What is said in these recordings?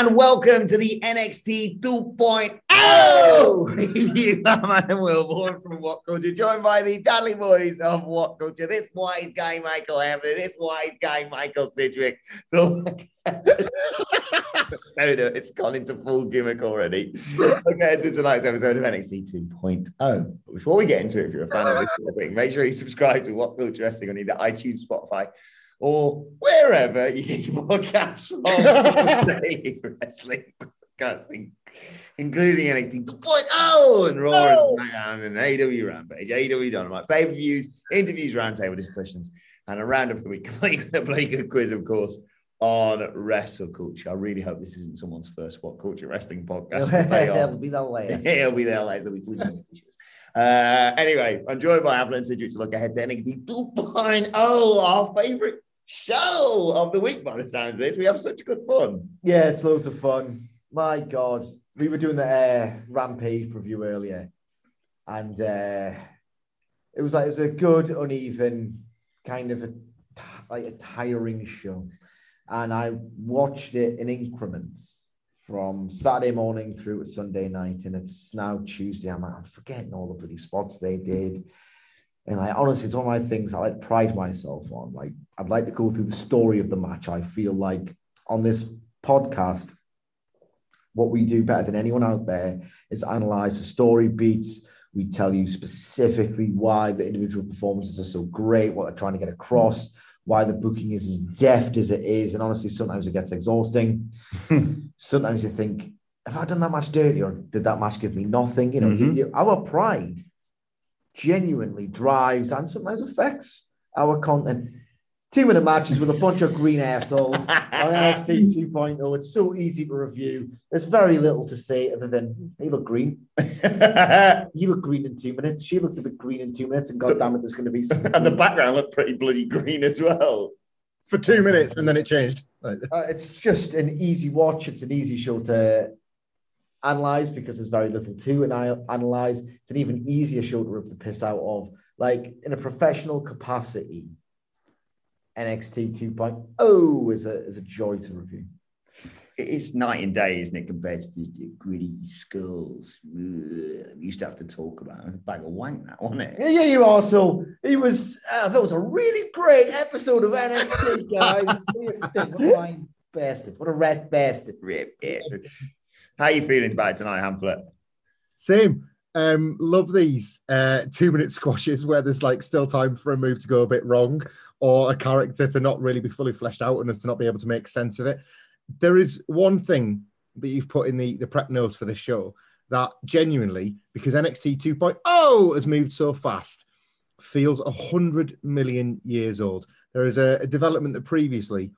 and welcome to the NXT 2.0 review. I'm Adam Wilborn from What Culture, joined by the Dudley Boyz of What Culture. This wise guy, Michael Hamflett. This wise guy, Michael Sidgwick. So, it's gone into full gimmick already. Okay, to tonight's episode of NXT 2.0. But before we get into it, if you're a fan of this thing, make sure you subscribe to What Culture Wrestling on either iTunes, Spotify, or wherever you get your podcasts from daily wrestling podcasting, including anything. Oh, and Raw and SmackDown and AEW Rampage, AEW Dynamite, pay-per-views, interviews, roundtable discussions, and a roundup of the week, complete with a Good quiz, of course, on wrestle culture. I really hope this isn't someone's first What Culture Wrestling podcast. It'll be the last. It'll be there later. We uh, anyway, I'm joined by Avalon Sidgwick to look ahead to NXT 2.0, our favorite show of the week by the sound of this. We have such good fun. Yeah, it's loads of fun. My God, we were doing the uh, Rampage review earlier, and uh, it was like it was a good, uneven, kind of a like a tiring show. And I watched it in increments from Saturday morning through to Sunday night, and it's now Tuesday. I'm, like, I'm forgetting all the bloody spots they did. And I honestly, it's one of my things I like pride myself on. Like, I'd like to go through the story of the match. I feel like on this podcast, what we do better than anyone out there is analyze the story beats. We tell you specifically why the individual performances are so great, what they're trying to get across, why the booking is as deft as it is. And honestly, sometimes it gets exhausting. sometimes you think, have I done that match dirty or did that match give me nothing? You know, Mhm. you- you- our pride genuinely drives and sometimes affects our content. Two minute matches with a bunch of green assholes on NXT 2.0. oh. It's so easy to review. There's very little to say other than hey, look green. You look green in two minutes. She looked a bit green in two minutes, and god damn it, there's going to be some. and the background looked pretty bloody green as well. for two minutes and then it changed. Uh, it's just an easy watch. It's an easy show to analyze because there's very little to an- analyze. It's an even easier show to rip the piss out of. Like in a professional capacity, NXT 2.0 is a, is a joy to review. It is night and day, isn't it, compared to the, the gritty skulls Ugh, we used to have to talk about. It was a bag of wank, that, wasn't it? Yeah, yeah, you are. So it was, uh, that was a really great episode of NXT, guys. What do you think? What a lying bastard. What a rat bastard. Rip it. How are you feeling about it tonight, Hamflett? same. Um, love these uh, two minute squashes where there's like still time for a move to go a bit wrong or a character to not really be fully fleshed out and to not be able to make sense of it. There is one thing that you've put in the, the prep notes for this show that genuinely, because NXT 2.0 has moved so fast, feels a hundred million years old. There is a, a development that previously,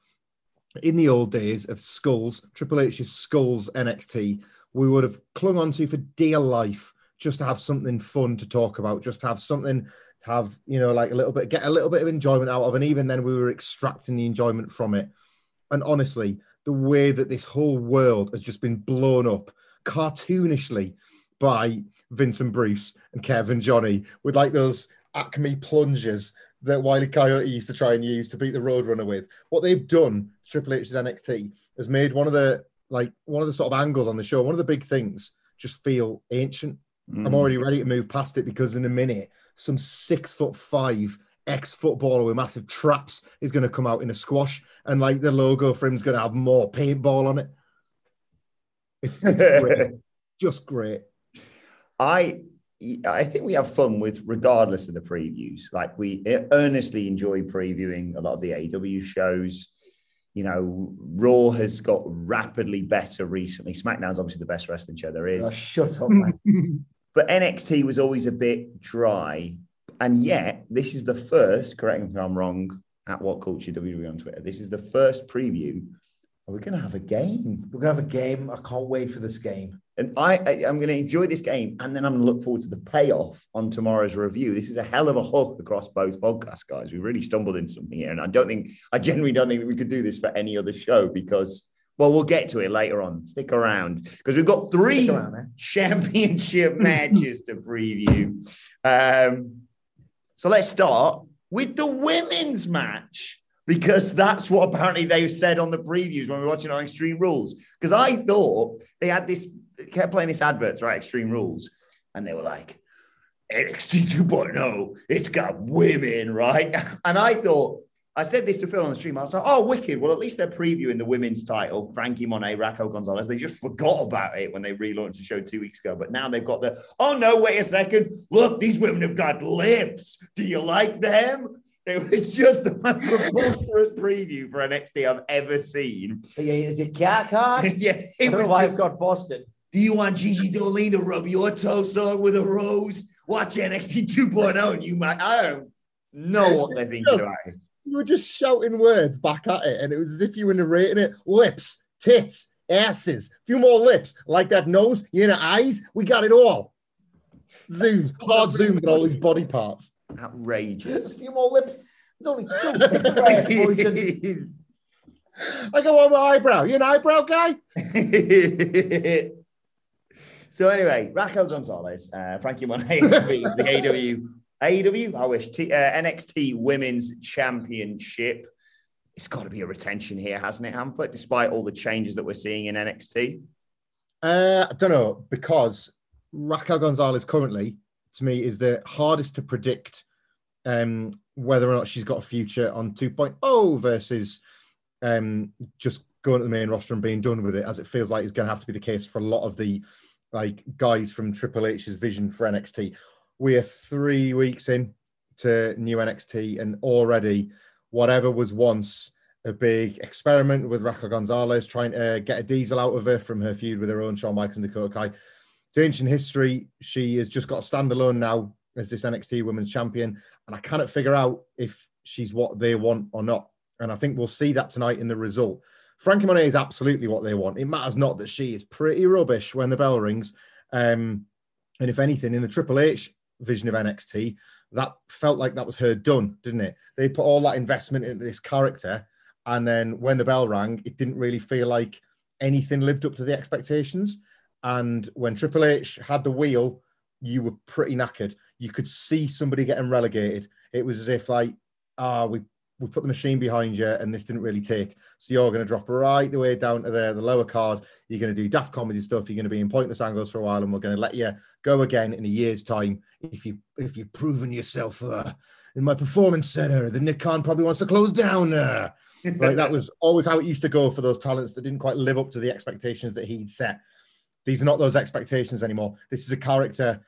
in the old days of Skulls, Triple H's Skulls NXT, we would have clung on to for dear life just to have something fun to talk about, just to have something to have, you know, like a little bit, get a little bit of enjoyment out of. And even then, we were extracting the enjoyment from it. And honestly, the way that this whole world has just been blown up cartoonishly by Vincent Bruce and Kevin Johnny with like those Acme plungers that Wiley Coyote used to try and use to beat the Roadrunner with. What they've done, Triple H's NXT, has made one of the like one of the sort of angles on the show, one of the big things, just feel ancient. I'm mm. already ready to move past it because in a minute, some six foot five ex footballer with massive traps is going to come out in a squash, and like the logo for him's going to have more paintball on it. It's, it's great. just great. I I think we have fun with regardless of the previews. Like we earnestly enjoy previewing a lot of the AW shows. You know, Raw has got rapidly better recently. SmackDown's obviously the best wrestling show there is. Oh, shut up, man. but NXT was always a bit dry. And yet, this is the first, correct me if I'm wrong, at What Culture WWE on Twitter. This is the first preview. Are we going to have a game? We're gonna have a game. I can't wait for this game. And I, I am going to enjoy this game, and then I'm going to look forward to the payoff on tomorrow's review. This is a hell of a hook across both podcasts, guys. We really stumbled into something here, and I don't think I genuinely don't think that we could do this for any other show because, well, we'll get to it later on. Stick around because we've got three around, championship matches to preview. Um, so let's start with the women's match because that's what apparently they said on the previews when we were watching on Extreme Rules. Because I thought they had this, kept playing this adverts, right? Extreme Rules. And they were like, NXT 2.0, oh, it's got women, right? And I thought, I said this to Phil on the stream. I was like, oh, wicked. Well, at least they're previewing the women's title, Franky Monet, Raquel Gonzalez. They just forgot about it when they relaunched the show two weeks ago. But now they've got the, oh, no, wait a second. Look, these women have got lips. Do you like them? It was just the most preposterous preview for NXT I've ever seen. Yeah, is it cat card? yeah, I it don't know was why just, got Boston. do you want Gigi Dolin to rub your toes on with a rose? Watch NXT 2.0 and you might, I don't know what they're thinking about it. You were just shouting words back at it, and it was as if you were narrating it. Lips, tits, asses, a few more lips, like that nose, you know, eyes. We got it all. Zooms, hard zooms on all these body parts. There's Outrageous. a few more lips. There's only two. I go on my eyebrow. You an eyebrow guy? so anyway, Raquel Gonzalez, uh, Franky Monet, the AW, AW, I wish, T, uh, NXT Women's Championship. It's got to be a retention here, hasn't it, Hamper? Despite all the changes that we're seeing in NXT. Uh, I don't know because Raquel Gonzalez currently, to me, is the hardest to predict um, whether or not she's got a future on 2.0 versus um, just going to the main roster and being done with it, as it feels like it's going to have to be the case for a lot of the like guys from Triple H's vision for NXT. We are three weeks in to new NXT, and already whatever was once a big experiment with Raquel Gonzalez, trying to get a diesel out of her from her feud with her own Shawn Michaels and Dakota Kai. It's ancient history. She has just got a standalone now as this NXT Women's Champion, and I cannot figure out if she's what they want or not. And I think we'll see that tonight in the result. Franky Monet is absolutely what they want. It matters not that she is pretty rubbish when the bell rings. Um, and if anything, in the Triple H vision of NXT, that felt like that was her done, didn't it? They put all that investment into this character, and then when the bell rang, it didn't really feel like anything lived up to the expectations. And when Triple H had the wheel, you were pretty knackered. You could see somebody getting relegated. It was as if like, ah, we we put the machine behind you, and this didn't really take. So you're going to drop right the way down to the, the lower card. You're going to do daft comedy stuff. You're going to be in pointless angles for a while, and we're going to let you go again in a year's time if you've, if you've proven yourself uh, in my performance center. The Nick Khan probably wants to close down. Uh. Right, that was always how it used to go for those talents that didn't quite live up to the expectations that he'd set. These are not those expectations anymore. This is a character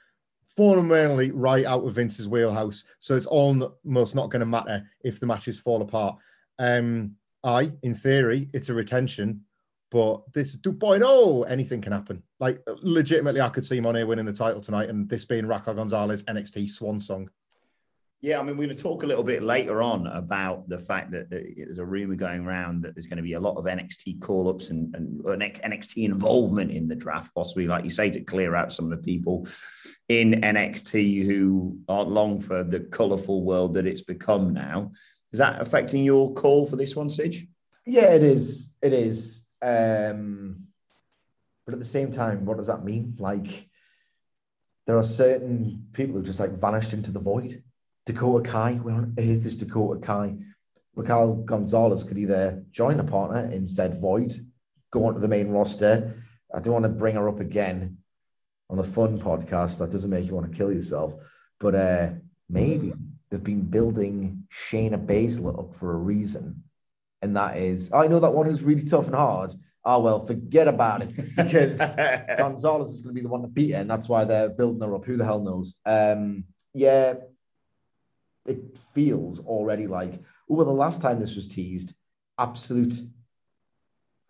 fundamentally right out of Vince's wheelhouse. So it's almost not going to matter if the matches fall apart. Um, I, in theory, it's a retention, but this 2.0, anything can happen. Like legitimately, I could see Monet winning the title tonight, and this being Raquel Gonzalez NXT Swan Song. Yeah, I mean, we're going to talk a little bit later on about the fact that there's a rumor going around that there's going to be a lot of NXT call ups and, and NXT involvement in the draft, possibly, like you say, to clear out some of the people in NXT who aren't long for the colourful world that it's become now. Is that affecting your call for this one, Sidge? Yeah, it is. It is. Um, but at the same time, what does that mean? Like, there are certain people who just like vanished into the void. Dakota Kai, where on earth is Dakota Kai? Raquel Gonzalez could either join a partner in said void, go onto the main roster. I don't want to bring her up again on the fun podcast. That doesn't make you want to kill yourself. But uh, maybe they've been building Shayna Baszler up for a reason. And that is, I know that one who's really tough and hard. oh well, forget about it because Gonzalez is going to be the one to beat her, and that's why they're building her up. Who the hell knows? Um, yeah, it feels already like oh, well, the last time this was teased, absolute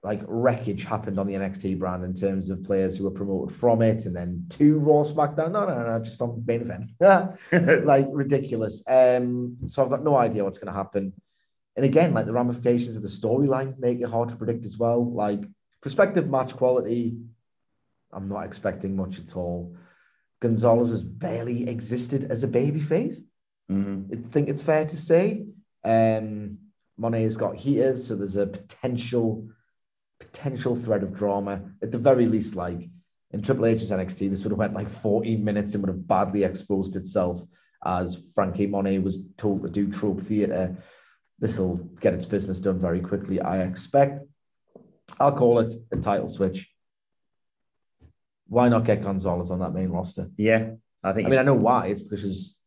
like wreckage happened on the NXT brand in terms of players who were promoted from it and then to Raw SmackDown. No, no, no, just on main event. like ridiculous. Um, so I've got no idea what's going to happen. And again, like the ramifications of the storyline make it hard to predict as well. Like prospective match quality, I'm not expecting much at all. Gonzalez has barely existed as a babyface. Mhm. I think it's fair to say. Um, Monet's got heaters, so there's a potential potential thread of drama at the very least. Like in Triple H's NXT, this would have went like 14 minutes and would have badly exposed itself as Franky Monet was told to do trope theatre. This will get its business done very quickly, I expect. I'll call it a title switch. Why not get Gonzalez on that main roster? Yeah, I think. I mean, I know why. It's because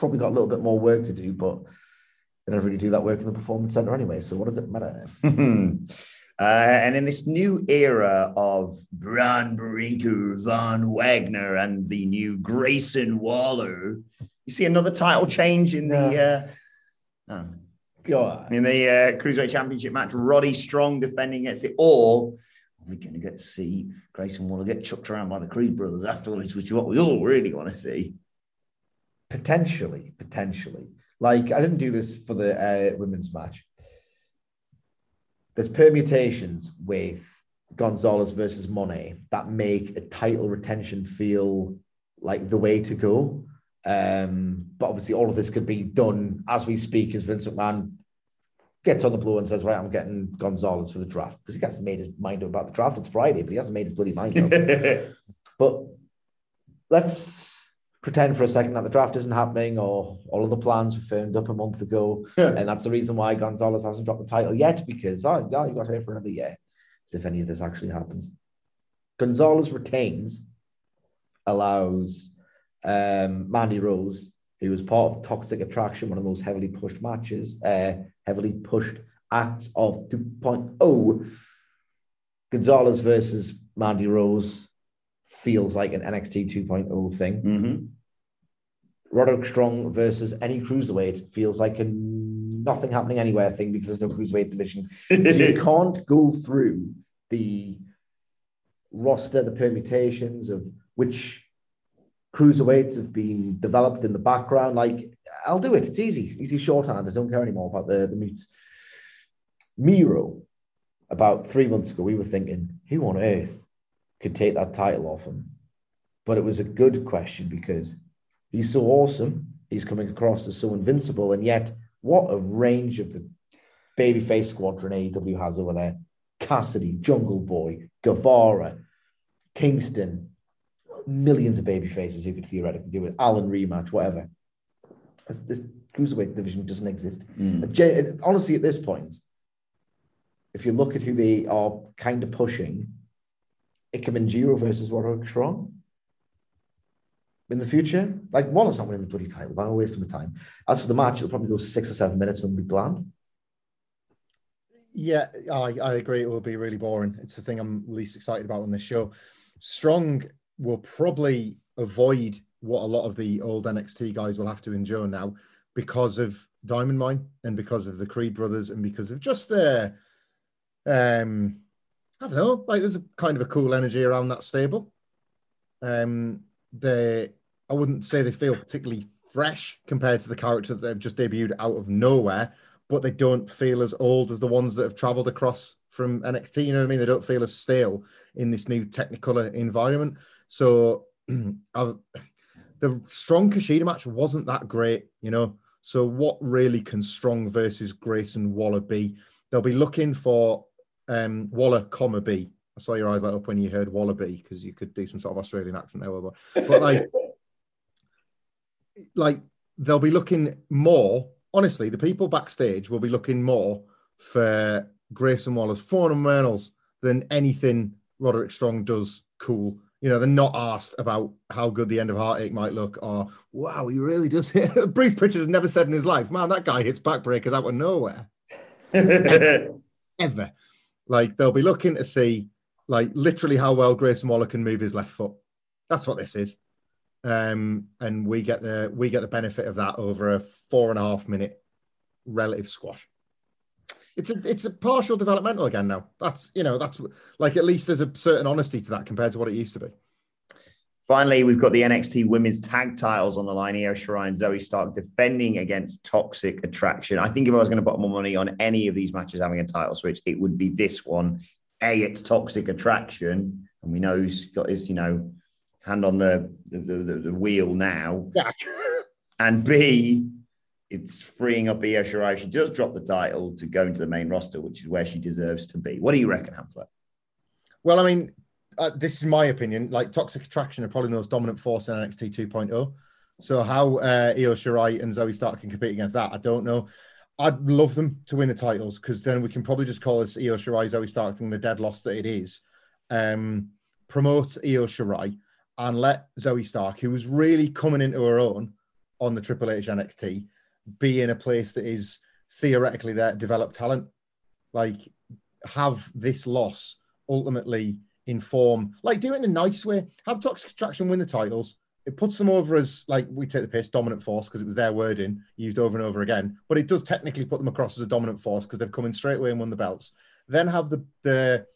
probably got a little bit more work to do, but they never really do that work in the performance center anyway. So what does it matter? uh, and in this new era of Bron Breakker, Von Wagner, and the new Grayson Waller, you see another title change in the uh, oh, Go in the uh, cruiserweight championship match. Roddy Strong defending against it, or are we going to get to see Grayson Waller get chucked around by the Creed brothers After afterwards, which is what we all really want to see. Potentially, potentially. Like I didn't do this for the uh, women's match. There's permutations with Gonzalez versus Monet that make a title retention feel like the way to go. Um, but obviously, all of this could be done as we speak. As Vince McMahon gets on the blow and says, "Right, I'm getting Gonzalez for the draft," because he hasn't made his mind up about the draft. It's Friday, but he hasn't made his bloody mind up. But let's pretend for a second that the draft isn't happening or all of the plans were firmed up a month ago. and that's the reason why Gonzalez hasn't dropped the title yet because, oh, yeah, you got here for another year, as if any of this actually happens. Gonzalez retains, allows um, Mandy Rose, who was part of Toxic Attraction, one of the most heavily pushed matches, uh, heavily pushed acts of 2.0. Gonzalez versus Mandy Rose feels like an NXT 2.0 thing. Mhm. Roderick Strong versus any cruiserweight feels like a nothing happening anywhere thing because there's no cruiserweight division. So you can't go through the roster, the permutations of which cruiserweights have been developed in the background. Like, I'll do it. It's easy, easy shorthand. I don't care anymore about the, the meats. Miro, about three months ago, we were thinking, who on earth could take that title off him? But it was a good question because he's so awesome. He's coming across as so invincible. And yet, what a range of the babyface squadron AEW has over there. Cassidy, Jungle Boy, Guevara, Kingston, millions of baby faces who could theoretically do it. Allin rematch, whatever. This, this cruiserweight division doesn't exist. Mm. Honestly, at this point, if you look at who they are kind of pushing, Ikemen Jiro versus Roderick Strong in the future. Like Wallace not winning the bloody title, I'm wasting my time. As for the match, it'll probably go six or seven minutes and be bland. Yeah, I, I agree. It will be really boring. It's the thing I'm least excited about on this show. Strong will probably avoid what a lot of the old NXT guys will have to endure now because of Diamond Mine and because of the Creed brothers and because of just their, um, I don't know, like there's a kind of a cool energy around that stable. Um, they, I wouldn't say they feel particularly fresh compared to the characters that have just debuted out of nowhere, but they don't feel as old as the ones that have traveled across from NXT. You know what I mean? They don't feel as stale in this new Technicolor environment. So I've, the Strong Kushida match wasn't that great, you know. So what really can Strong versus Grayson Waller be? They'll be looking for um, Waller, comma B. I saw your eyes light up when you heard Wallaby because you could do some sort of Australian accent there, Wilbur. But like, like they'll be looking more. Honestly, the people backstage will be looking more for Grayson Waller's fundamentals than anything Roderick Strong does cool. You know, they're not asked about how good the end of Heartache might look or, wow, he really does hit. Bruce Pritchard has never said in his life, man, that guy hits backbreakers out of nowhere. Ever. Like they'll be looking to see, like literally how well Grayson Waller can move his left foot. That's what this is, um, and we get the we get the benefit of that over a four and a half minute relative squash. It's a it's a partial developmental again now. That's you know that's like at least there's a certain honesty to that compared to what it used to be. Finally, we've got the NXT Women's Tag Titles on the line. Io Shirai and Zoey Stark defending against Toxic Attraction. I think if I was going to put more money on any of these matches having a title switch, it would be this one. A, it's Toxic Attraction, and we know he's got his, you know, hand on the the, the, the wheel now. Yeah. And B, it's freeing up Io Shirai. She does drop the title to go into the main roster, which is where she deserves to be. What do you reckon, Hamflett? Well, I mean, uh, this is my opinion. Like Toxic Attraction are probably the most dominant force in NXT 2.0. So how uh, Io Shirai and Zoey Stark can compete against that, I don't know. I'd love them to win the titles because then we can probably just call this Io Shirai Zoey Stark thing the dead loss that it is. Um, promote Io Shirai and let Zoey Stark, who was really coming into her own on the Triple H NXT, be in a place that is theoretically their developed talent. Like have this loss ultimately inform, like do it in a nice way. Have Toxic Attraction win the titles. It puts them over as like we take the piss dominant force because it was their wording used over and over again. But it does technically put them across as a dominant force because they've come in straight away and won the belts. Then have the the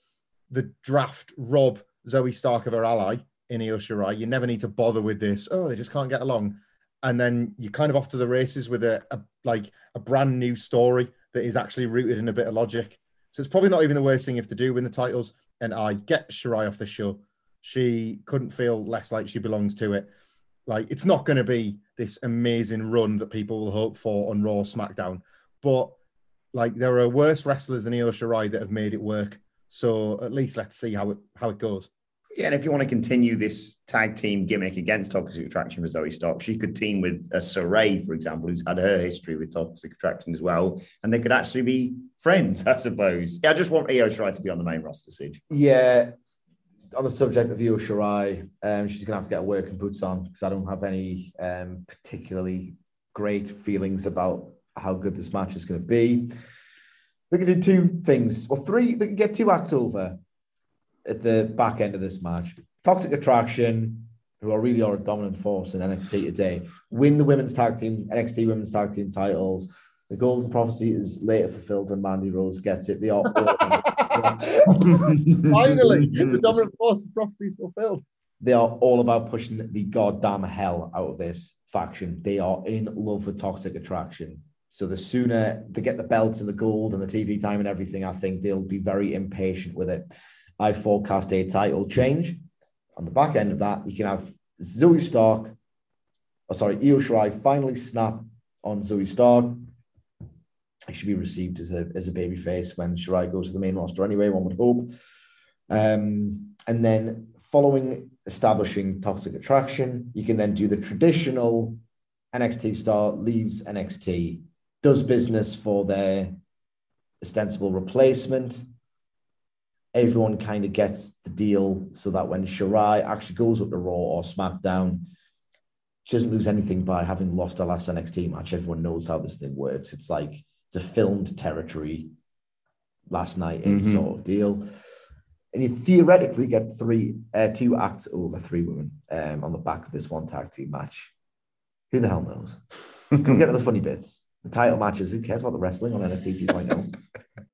the draft rob Zoey Stark of her ally in Io Shirai. You never need to bother with this. Oh, they just can't get along. And then you're kind of off to the races with a, a like a brand new story that is actually rooted in a bit of logic. So it's probably not even the worst thing if they do win the titles and I get Shirai off the show. She couldn't feel less like she belongs to it. Like it's not going to be this amazing run that people will hope for on Raw, SmackDown, but like there are worse wrestlers than Io Shirai that have made it work. So at least let's see how it how it goes. Yeah, and if you want to continue this tag team gimmick against Toxic Attraction for Zoey Stark, she could team with a Sarray, for example, who's had her history with Toxic Attraction as well, and they could actually be friends, I suppose. Yeah, I just want Io Shirai to be on the main roster. Yeah, on the subject of Io Shirai, um, she's going to have to get working boots on because I don't have any um, particularly great feelings about how good this match is going to be. We can do two things, or three. We can get two acts over at the back end of this match. Toxic Attraction, who are really are a dominant force in NXT today, win the women's tag team, NXT women's tag team titles. The golden prophecy is later fulfilled when Mandy Rose gets it. They are Finally, the dominant force prophecy fulfilled. they are all about pushing the goddamn hell out of this faction. They are in love with toxic attraction. So the sooner they get the belts and the gold and the TV time and everything, I think they'll be very impatient with it. I forecast a title change. On the back end of that, you can have Zoey Stark, oh, sorry, Io Shirai finally snap on Zoey Stark. It should be received as a as a baby face when Shirai goes to the main roster anyway, one would hope. Um, and then following establishing toxic attraction, you can then do the traditional NXT star leaves NXT, does business for their ostensible replacement. Everyone kind of gets the deal so that when Shirai actually goes up to Raw or SmackDown, she doesn't lose anything by having lost her last NXT match. Everyone knows how this thing works. It's like it's a filmed territory last night in Mhm. sort of deal. And you theoretically get three, uh, two acts over three women um, on the back of this one tag team match. Who the hell knows? Come get to the funny bits. The title matches. Who cares about the wrestling on NXT 2.0?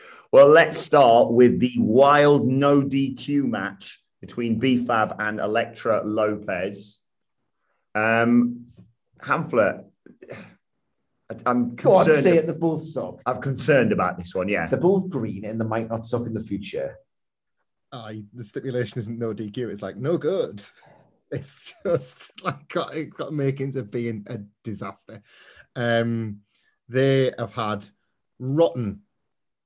Well, let's start with the wild no DQ match between BFAB and Elektra Lopez. Um, Hamflett, I'm Go on, concerned. say it. They both suck. I'm concerned about this one. Yeah, They're both green, and they might not suck in the future. Aye, the stipulation isn't no DQ. It's like no good. It's just like got, it got makings of being a disaster. Um, they have had rotten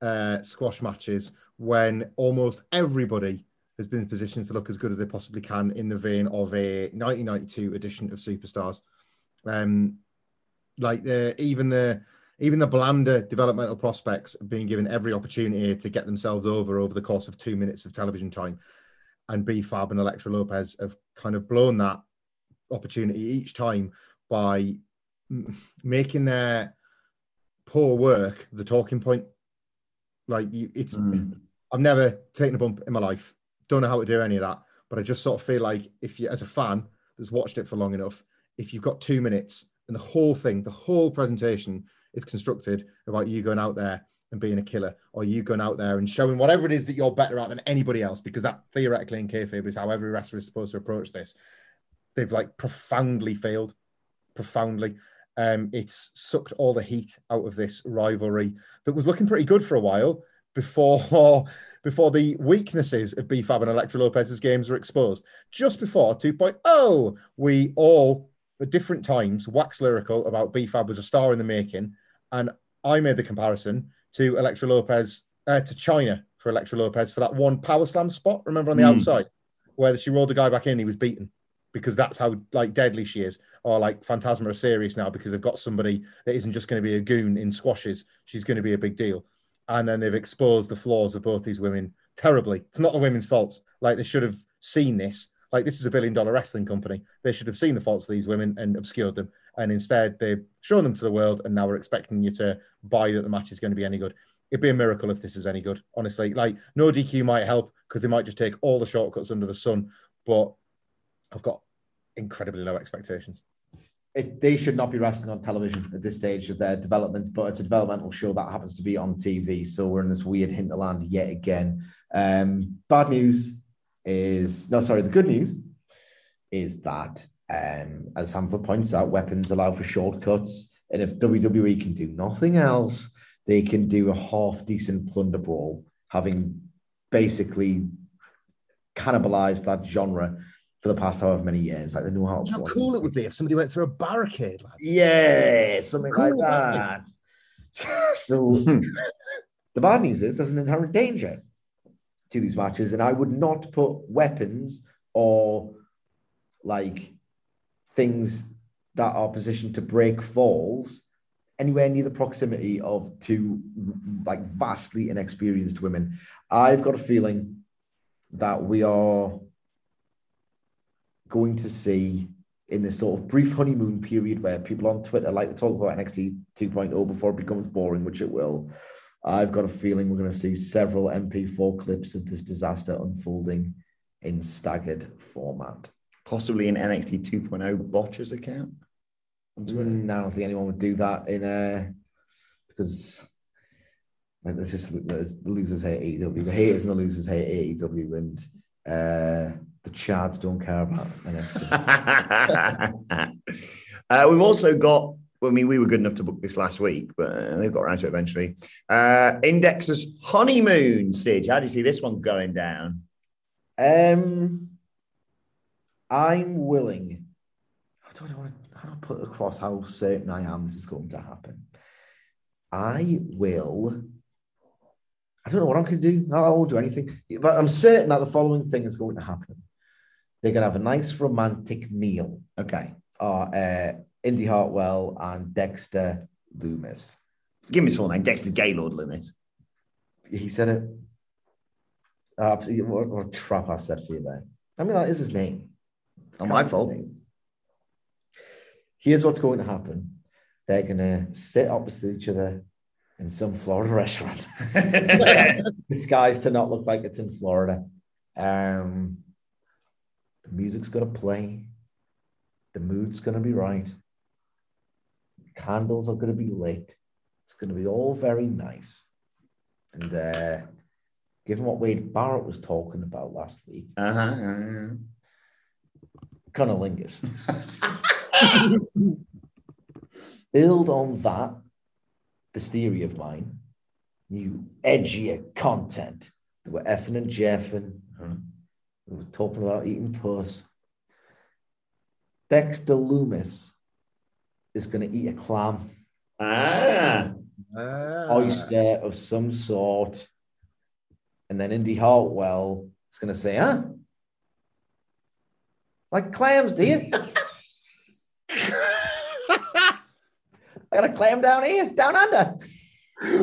uh, squash matches when almost everybody has been in position to look as good as they possibly can in the vein of a 1992 edition of Superstars. Um, like the even the even the blander developmental prospects being given every opportunity to get themselves over over the course of two minutes of television time. And B Fab and Elektra Lopez have kind of blown that opportunity each time by making their poor work the talking point. Like you, it's, hmm. I've never taken a bump in my life. Don't know how to do any of that, but I just sort of feel like if you, as a fan that's watched it for long enough, if you've got two minutes and the whole thing, the whole presentation is constructed about you going out there and being a killer, or you going out there and showing whatever it is that you're better at than anybody else, because that theoretically in kayfabe is how every wrestler is supposed to approach this. They've like profoundly failed, profoundly. Um, it's sucked all the heat out of this rivalry that was looking pretty good for a while before before the weaknesses of BFAB and Elektra Lopez's games were exposed. Just before 2.0, we all at different times wax lyrical about BFAB was a star in the making, and I made the comparison to Elektra Lopez uh, to Chyna for Elektra Lopez for that one power slam spot. Remember on the Mm. outside where she rolled the guy back in, he was beaten because that's how like deadly she is. Or like Fantasma are serious now because they've got somebody that isn't just going to be a goon in squashes. She's going to be a big deal. And then they've exposed the flaws of both these women terribly. It's not the women's fault. Like they should have seen this. Like this is a billion dollar wrestling company. They should have seen the faults of these women and obscured them. And instead they've shown them to the world and now we're expecting you to buy that the match is going to be any good. It'd be a miracle if this is any good, honestly. Like no DQ might help because they might just take all the shortcuts under the sun. But I've got incredibly low expectations. It, they should not be wrestling on television at this stage of their development, but it's a developmental show that happens to be on TV. So we're in this weird hinterland yet again. Um, bad news is no, sorry, the good news is that, um, as Hamford points out, weapons allow for shortcuts. And if WWE can do nothing else, they can do a half decent plunder brawl, having basically cannibalized that genre for the past however many years. Like they know how, How cool it would be if somebody went through a barricade, lads. yeah, something Cool, like that. so hmm. the bad news is there's an inherent danger to these matches, and I would not put weapons or like things that are positioned to break falls anywhere near the proximity of two like vastly inexperienced women. I've got a feeling that we are going to see in this sort of brief honeymoon period where people on Twitter like to talk about NXT 2.0 before it becomes boring, which it will. I've got a feeling we're going to see several MP4 clips of this disaster unfolding in staggered format. possibly an NXT 2.0 botchers account. Mm, I don't think anyone would do that in a. because like there's just the losers hate AEW, the haters and the losers hate AEW, and uh the chads don't care about uh, we've also got, I mean, we were good enough to book this last week, but uh, they've got around to it eventually. Uh, Index's honeymoon, Sid. How do you see this one going down? Um, I'm willing. I don't want to. I put across how certain I am this is going to happen? I will. I don't know what I'm going to do. I won't do anything, but I'm certain that the following thing is going to happen. They're going to have a nice romantic meal. Okay. Or uh, Indi Hartwell and Dexter Lumis. Give me his full name, Dexter Gaylord Lumis. He said it. Absolutely, what, what a trap I said for you there. I mean, that is his name. Not my fault. Here's what's going to happen. They're going to sit opposite each other in some Florida restaurant, disguised to not look like it's in Florida. Um, the music's going to play. The mood's going to be right. Candles are going to be lit. It's going to be all very nice. And uh, given what Wade Barrett was talking about last week, Uh-huh. uh-huh. cunnilingus. Build on that, this theory of mine, new edgier content. They were effing and jeffing. We were talking about eating puss. Dexter Lumis is going to eat a clam, Ah. Ah. oyster of some sort. And then Indi Hartwell is going to say, huh? Like clams, do you? I got a clam down here, down under.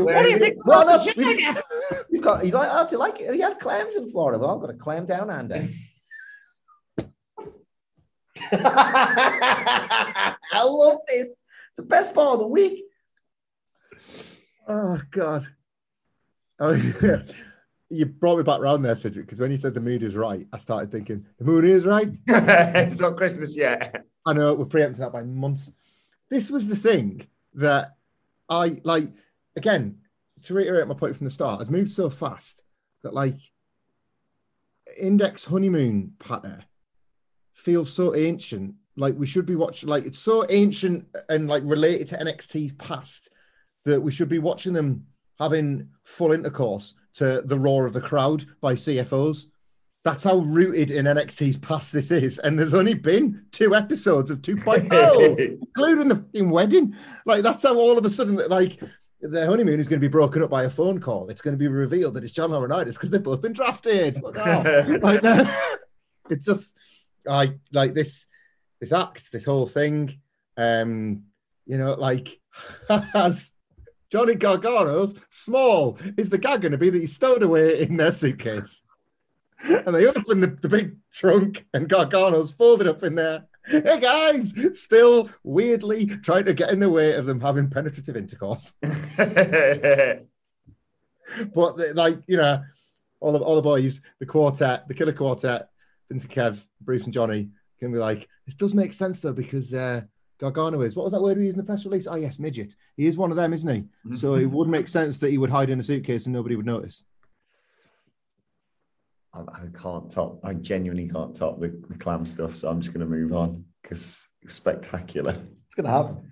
What do you think? Well, no, we- You've got you like oh, do you like it? You have clams in Florida. Well, I've got a clam down under. I love this. It's the best part of the week. Oh God. Oh, yeah. You brought me back round there, Cedric, because when you said the mood is right, I started thinking the mood is right. it's not Christmas yet. I know we're preempting that by months. This was the thing that I like. Again, to reiterate my point from the start, has moved so fast that like Index honeymoon pattern feels so ancient. Like we should be watching. Like it's so ancient and like related to NXT's past that we should be watching them having full intercourse to the roar of the crowd by CFOs. That's how rooted in NXT's past this is. And there's only been two episodes of 2.0, including the fucking wedding. Like, that's how all of a sudden, like, the honeymoon is going to be broken up by a phone call. It's going to be revealed that it's John Laurinaitis because they've both been drafted. Like, it's just, I like this, this act, this whole thing. Um, you know, like, as Johnny Gargano's small. Is the gag going to be that he's stowed away in their suitcase? And they open the, the big trunk and Gargano's folded up in there. Hey guys, still weirdly trying to get in the way of them having penetrative intercourse. But they- like, you know, all the all the boys, the quartet, the killer quartet, Vince and Kev, Bruce and Johnny, can be like, this does make sense though, because uh Gargano is what was that word we used in the press release? Oh yes, midget. He is one of them, isn't he? So it would make sense that he would hide in a suitcase and nobody would notice. I, I can't top. I genuinely can't top the, the clam stuff. So I'm just going to move on because it's spectacular. It's going to happen.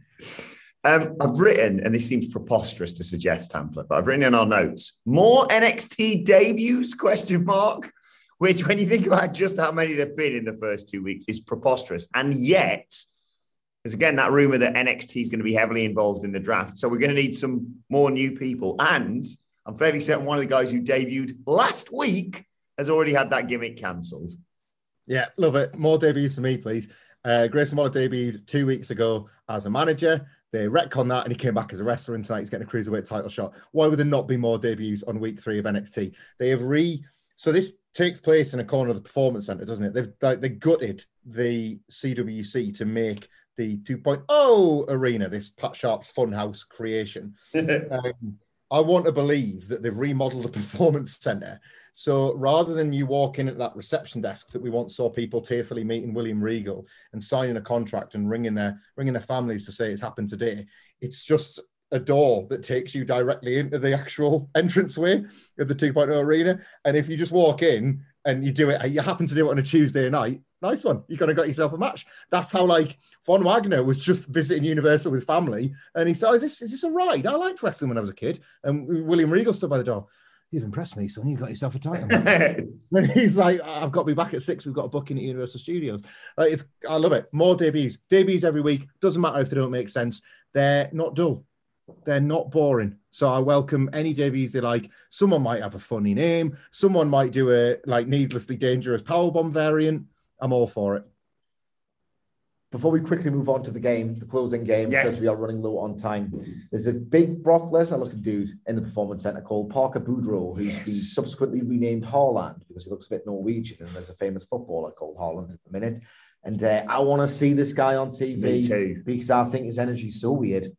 Um, I've written, and this seems preposterous to suggest, Hamflett, but I've written in our notes more NXT debuts? Question mark. Which, when you think about just how many there've been in the first two weeks, is preposterous. And yet, there's again that rumor that NXT is going to be heavily involved in the draft. So we're going to need some more new people. And I'm fairly certain one of the guys who debuted last week has already had that gimmick cancelled. Yeah, love it. More debuts for me, please. Uh, Grayson Waller debuted two weeks ago as a manager. They retcon that and he came back as a wrestler, and tonight he's getting a cruiserweight title shot. Why would there not be more debuts on week three of NXT? They have re. So this takes place in a corner of the performance center, doesn't it? They've like, they gutted the CWC to make the 2.0 arena, this Pat Sharp's funhouse creation. Um, I want to believe that they've remodeled the performance center. So rather than you walk in at that reception desk that we once saw people tearfully meeting William Regal and signing a contract and ringing their ringing their families to say it's happened today, it's just a door that takes you directly into the actual entranceway of the 2.0 arena. And if you just walk in and you do it, you happen to do it on a Tuesday night, nice one. You kind of got yourself a match. That's how like Von Wagner was just visiting Universal with family, and he said, oh, "Is this is this a ride? I liked wrestling when I was a kid." And William Regal stood by the door. You've impressed me, son. You got yourself a title. and he's like, "I've got to be back at six. We've got a booking at Universal Studios." Like, it's I love it. More debuts, debuts every week. Doesn't matter if they don't make sense. They're not dull. They're not boring. So I welcome any debuts they like. Someone might have a funny name. Someone might do a like needlessly dangerous powerbomb variant. I'm all for it. before we quickly move on to the game, the closing game, Yes. because we are running low on time, there's a big Brock Lesnar looking dude in the performance center called Parker Boudreaux, who's been subsequently renamed Haaland because he looks a bit Norwegian, and there's a famous footballer called Haaland at the minute. And uh, I want to see this guy on TV because I think his energy is so weird.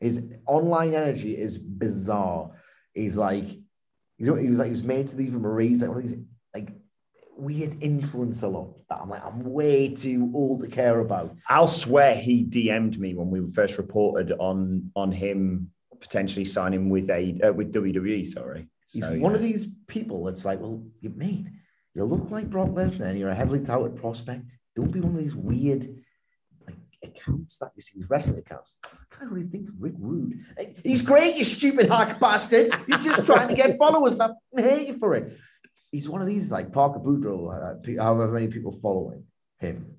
His online energy is bizarre. He's like, you know, he was like he was made to leave a Marie's like one of these weird influencer lot that I'm like, I'm way too old to care about. I'll swear he DM'd me when we first reported on on him potentially signing with a uh, with WWE. Sorry, He's So, one yeah. of these people that's like, well, you mate, you look like Brock Lesnar and you're a heavily touted prospect. Don't be one of these weird like accounts that you see, these wrestling accounts. I can't really think of Rick Rude. He's great, you stupid hack bastard. You're just trying to get followers, and I hate you for it. He's one of these like Parker Boudreaux, uh, however many people following him.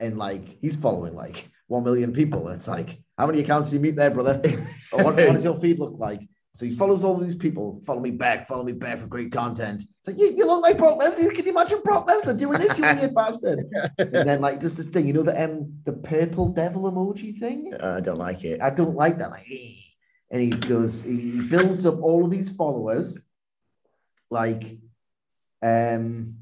And like he's following like one million people. It's like, how many accounts do you meet there, brother? What, what does your feed look like? So he follows all these people. Follow me back. Follow me back for great content. It's like you, you look like Brock Lesnar. Can you imagine Brock Lesnar doing this? You weird bastard. And then like just this thing, you know the um the purple devil emoji thing. Uh, I don't like it. I don't like that. Like, eh. and he goes, He builds up all of these followers, like, um,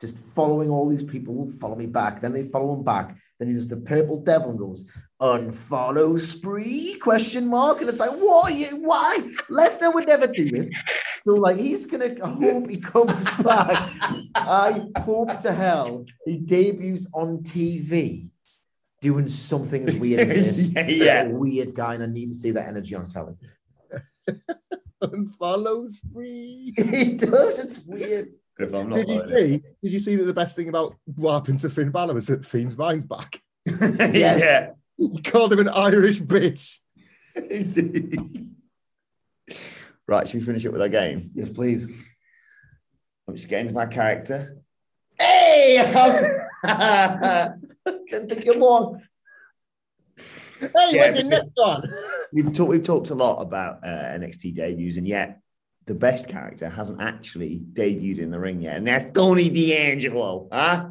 just following all these people. Follow me back. Then they follow him back. Then he does the purple devil and goes unfollow spree question mark and it's like what are you why Lesnar would never do this so like he's gonna I hope he comes back I hope to hell he debuts on TV doing something as weird as this Yeah, yeah. a weird guy and I need to see that energy on telly Unfollow spree. he does it's weird If I'm not Did you like see? Did you see that the best thing about what happened to Finn Balor was that Fiend's mind back? it. Yes. yeah. He called him an Irish bitch. right, should we finish up with our game? yes please I'm just getting to my character. Hey! Can't think of more Hey, Yeah, where's your because- neck gone? We've talked we've talked a lot about uh, NXT debuts, and yet the best character hasn't actually debuted in the ring yet, and that's Tony D'Angelo, huh?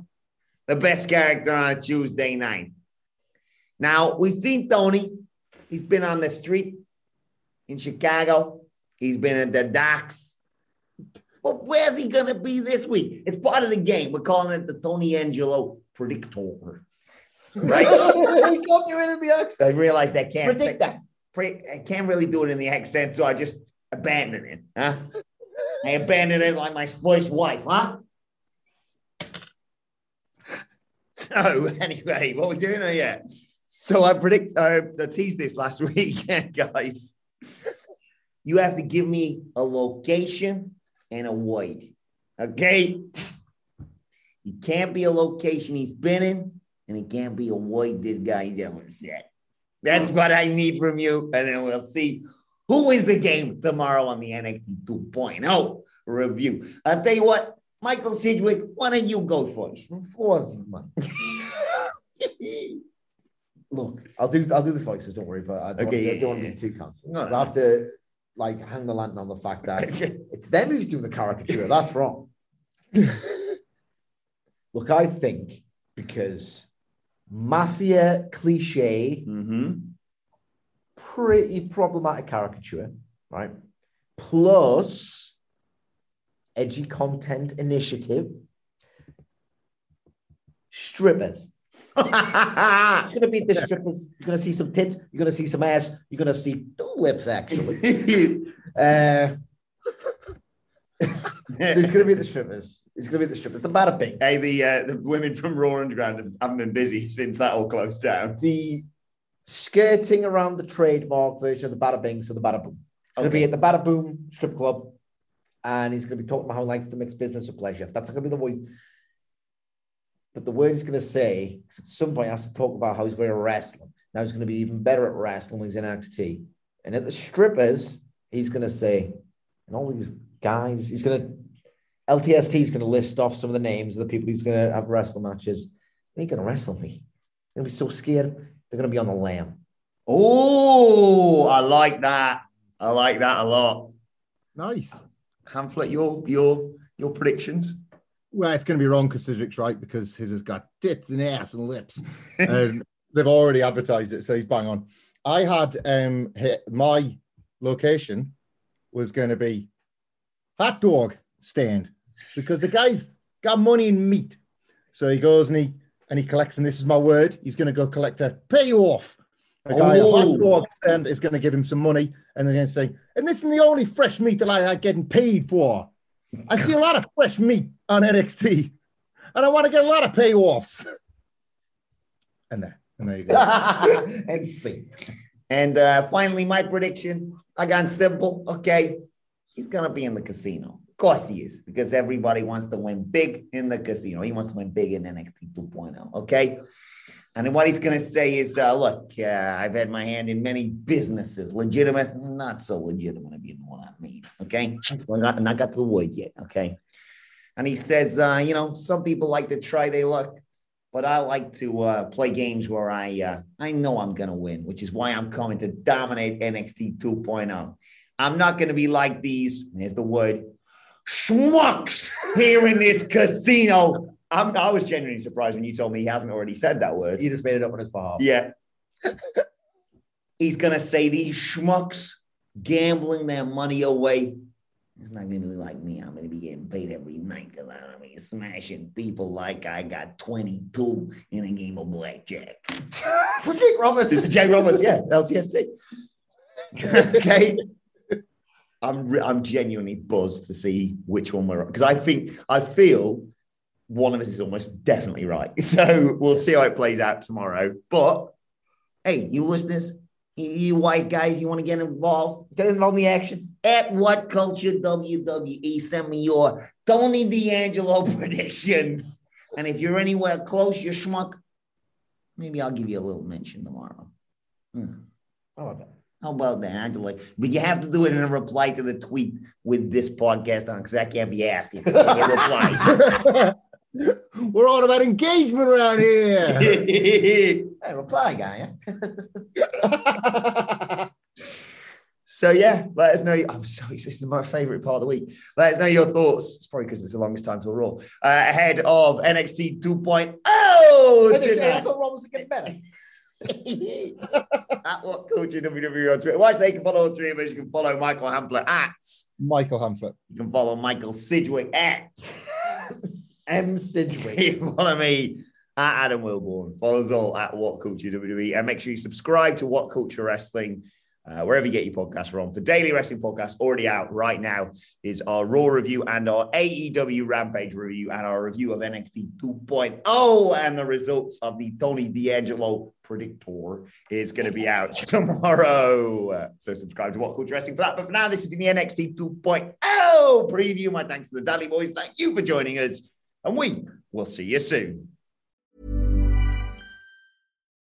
The best character on a Tuesday night. Now we've seen Tony. He's been on the street in Chicago. He's been at the docks. But where's he gonna be this week? It's part of the game. We're calling it the Tony Angelo Predictor. Right? he can't do it in the accent I realized that can't say- predict that pre- I can't really do it in the accent, so I just abandoned it. Huh? I abandoned it like my first wife, huh? So anyway, what we doing here? Yeah. So I predict uh, I teased this last week, guys. You have to give me a location and a weight. Okay. It can't be a location he's been in, and it can't be a weight this guy's ever said. That's mm. what I need from you. And then we'll see who wins the game tomorrow on the NXT 2.0 review. I'll tell you what, Michael Sidgwick, why don't you go first? Of course, man. Look, I'll do I'll do the voices. Don't worry, but I don't, Okay, I yeah, don't want to be too constant. No, I no. have to like hang the lantern on the fact that it's them who's doing the caricature. That's wrong. Look, I think because mafia cliche, mm-hmm. pretty problematic caricature, right? Plus edgy content initiative, strippers. It's gonna be the strippers. You're gonna see some tits. You're gonna see some ass. You're gonna see two lips actually. uh, so it's gonna be the strippers. It's gonna be the strippers. The bada bing. hey, the uh, the women from Raw Underground haven't been busy since that all closed down. The skirting around the trademark version of the bada bing. So the bada boom. It's gonna be at the bada boom strip club, and he's gonna be talking about how he likes to mix business with pleasure. That's gonna be the way. But the word he's gonna say, 'cause at some point he has to talk about how he's great at wrestling. Now he's gonna be even better at wrestling when he's in NXT. And at the strippers, he's gonna say, and all these guys, he's gonna LTST is gonna list off some of the names of the people he's gonna have wrestle matches. They ain't gonna wrestle me. They're gonna be so scared. They're gonna be on the lam. Oh, I like that. I like that a lot. Nice. Hamflett, your your your predictions. Well, it's going to be wrong because Cedric's right because his has got tits and ass and lips, and they've already advertised it, so he's bang on. I had um hit, my location was going to be hot dog stand because the guy's got money in meat, so he goes and he and he collects, and this is my word, he's going to go collect a payoff. A guy, a hot Oh. dog stand is going to give him some money, and they're going to say, and this is the only fresh meat that I like getting paid for. I see a lot of fresh meat on NXT, and I want to get a lot of payoffs. And there, and there you go. and see. And uh, finally, my prediction. I got simple. Okay, he's gonna be in the casino. Of course he is, because everybody wants to win big in the casino. He wants to win big in NXT 2.0. Okay. And then what he's going to say is, uh, look, uh, I've had my hand in many businesses, legitimate, not so legitimate if you know what I mean. Okay. So I got, not got to the word yet. Okay. And he says, uh, you know, some people like to try their luck, but I like to uh, play games where I uh, I know I'm going to win, which is why I'm coming to dominate NXT 2.0. I'm not going to be like these, there's the word, schmucks here in this casino. I'm, I was genuinely surprised when you told me he hasn't already said that word. You just made it up on his behalf. Yeah. He's going to say these schmucks gambling their money away. It's not going to be like me. I'm going to be getting paid every night because I'm going to be smashing people like I got 22 in a game of blackjack. For Jake Roberts. This is Jay Roberts, yeah, LTST. okay. I'm re- I'm genuinely buzzed to see which one we're on because I think I feel one of us is almost definitely right. So we'll see how it plays out tomorrow. But hey, you listeners, you, wise guys, you want to get involved? Get involved in the action. At what culture WWE? Send me your Tony D'Angelo predictions. And if you're anywhere close, you schmuck, maybe I'll give you a little mention tomorrow. Hmm. How about that? How about that? I'd but you have to do it in a reply to the tweet with this podcast on because I can't be asking for replies. We're all about engagement around here. hey, reply guy. yeah? so yeah, let us know. I'm so this is my favorite part of the week. Let us know your thoughts. It's probably because it's the longest time to Raw uh, ahead of NXT 2.0. I I thought Roberts would get better. At what culture WWE on Twitter. Watch they can follow all three of us. You can follow Michael Hamflett at. Michael Hamflett. You can follow Michael Sidgwick at. M. Sidgwick. You can follow me at Adam Wilborn. Follow us all at What Culture WWE. And make sure you subscribe to What Culture Wrestling. Uh, wherever you get your podcasts from. For daily wrestling podcast already out right now is our Raw review and our AEW Rampage review and our review of NXT 2.0 and the results of the Tony D'Angelo predictor is going to be out tomorrow. So subscribe to What Culture Wrestling for that. But for now, this has been the NXT 2.0 preview. My thanks to the Dudley Boyz. Thank you for joining us. And we will see you soon.